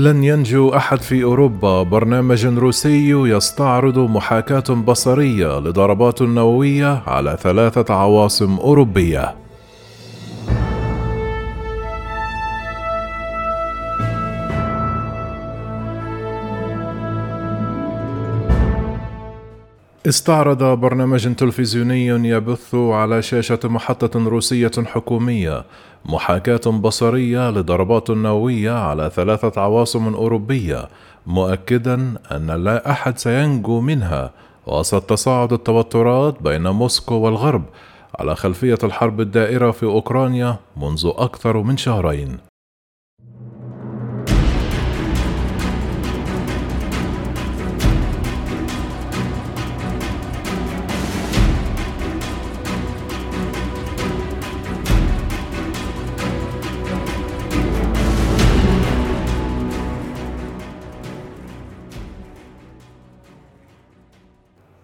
لن ينجو أحد في أوروبا. برنامج روسي يستعرض محاكاة بصرية لضربات نووية على ثلاثة عواصم أوروبية. استعرض برنامج تلفزيوني يبث على شاشة محطة روسية حكومية محاكاة بصرية لضربات نووية على ثلاثة عواصم أوروبية مؤكدا أن لا أحد سينجو منها. وسط تصاعد التوترات بين موسكو والغرب على خلفية الحرب الدائرة في أوكرانيا منذ أكثر من شهرين.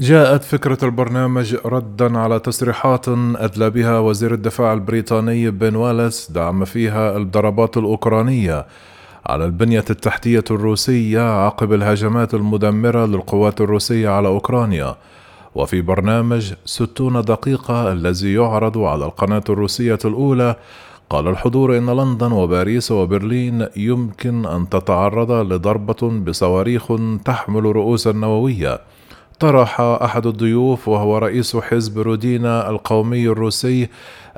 جاءت فكرة البرنامج ردا على تصريحات أدلى بها وزير الدفاع البريطاني بن والاس دعم فيها الضربات الأوكرانية. على البنية التحتية الروسية عقب الهجمات المدمرة للقوات الروسية على أوكرانيا. وفي برنامج ستون دقيقة الذي يعرض على القناة الروسية الأولى قال الحضور إن لندن وباريس وبرلين يمكن أن تتعرض لضربة بصواريخ تحمل رؤوسا نووية طرح أحد الضيوف وهو رئيس حزب رودينا القومي الروسي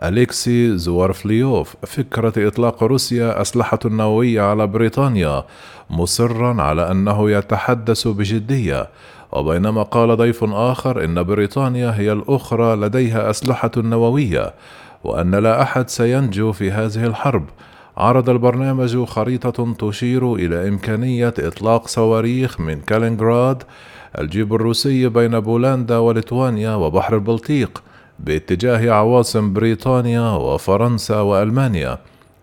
أليكسي زوارفليوف. فكرة إطلاق روسيا أسلحة نووية على بريطانيا مصرا على أنه يتحدث بجدية. وبينما قال ضيف آخر إن بريطانيا هي الأخرى لديها أسلحة نووية وأن لا أحد سينجو في هذه الحرب. عرض البرنامج خريطة تشير إلى إمكانية إطلاق صواريخ من كالينغراد الجيب الروسي بين بولندا وليتوانيا وبحر البلطيق باتجاه عواصم بريطانيا وفرنسا وألمانيا.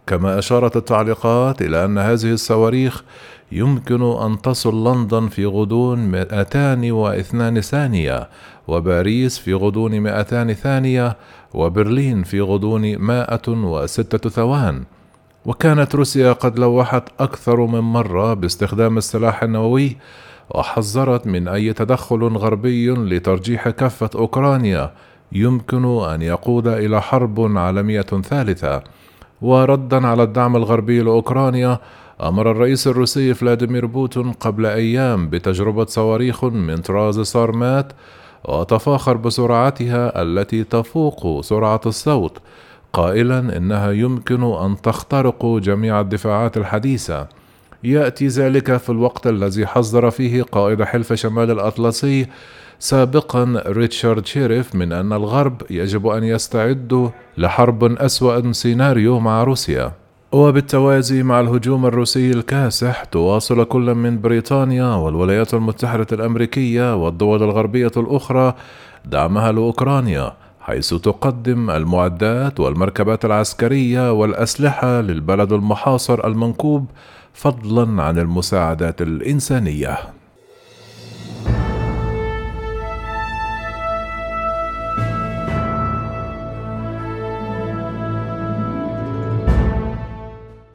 كما أشارت التعليقات إلى أن هذه الصواريخ يمكن أن تصل لندن في غضون 202 ثانية وباريس في غضون 200 ثانية وبرلين في غضون 106 ثوان. وكانت روسيا قد لوحت أكثر من مرة باستخدام السلاح النووي وحذرت من أي تدخل غربي لترجيح كفة أوكرانيا. يمكن أن يقود إلى حرب عالمية ثالثة. وردا على الدعم الغربي لأوكرانيا أمر الرئيس الروسي فلاديمير بوتين قبل أيام بتجربة صواريخ من طراز سارمات وتفاخر بسرعتها التي تفوق سرعة الصوت قائلا إنها يمكن أن تخترق جميع الدفاعات الحديثة. يأتي ذلك في الوقت الذي حذر فيه قائد حلف شمال الأطلسي سابقا ريتشارد شيريف من أن الغرب يجب أن يستعدوا لحرب أسوأ سيناريو مع روسيا. وبالتوازي مع الهجوم الروسي الكاسح تواصل كل من بريطانيا والولايات المتحدة الأمريكية والدول الغربية الأخرى دعمها لأوكرانيا. حيث تقدم المعدات والمركبات العسكرية والأسلحة للبلد المحاصر المنكوب فضلا عن المساعدات الإنسانية.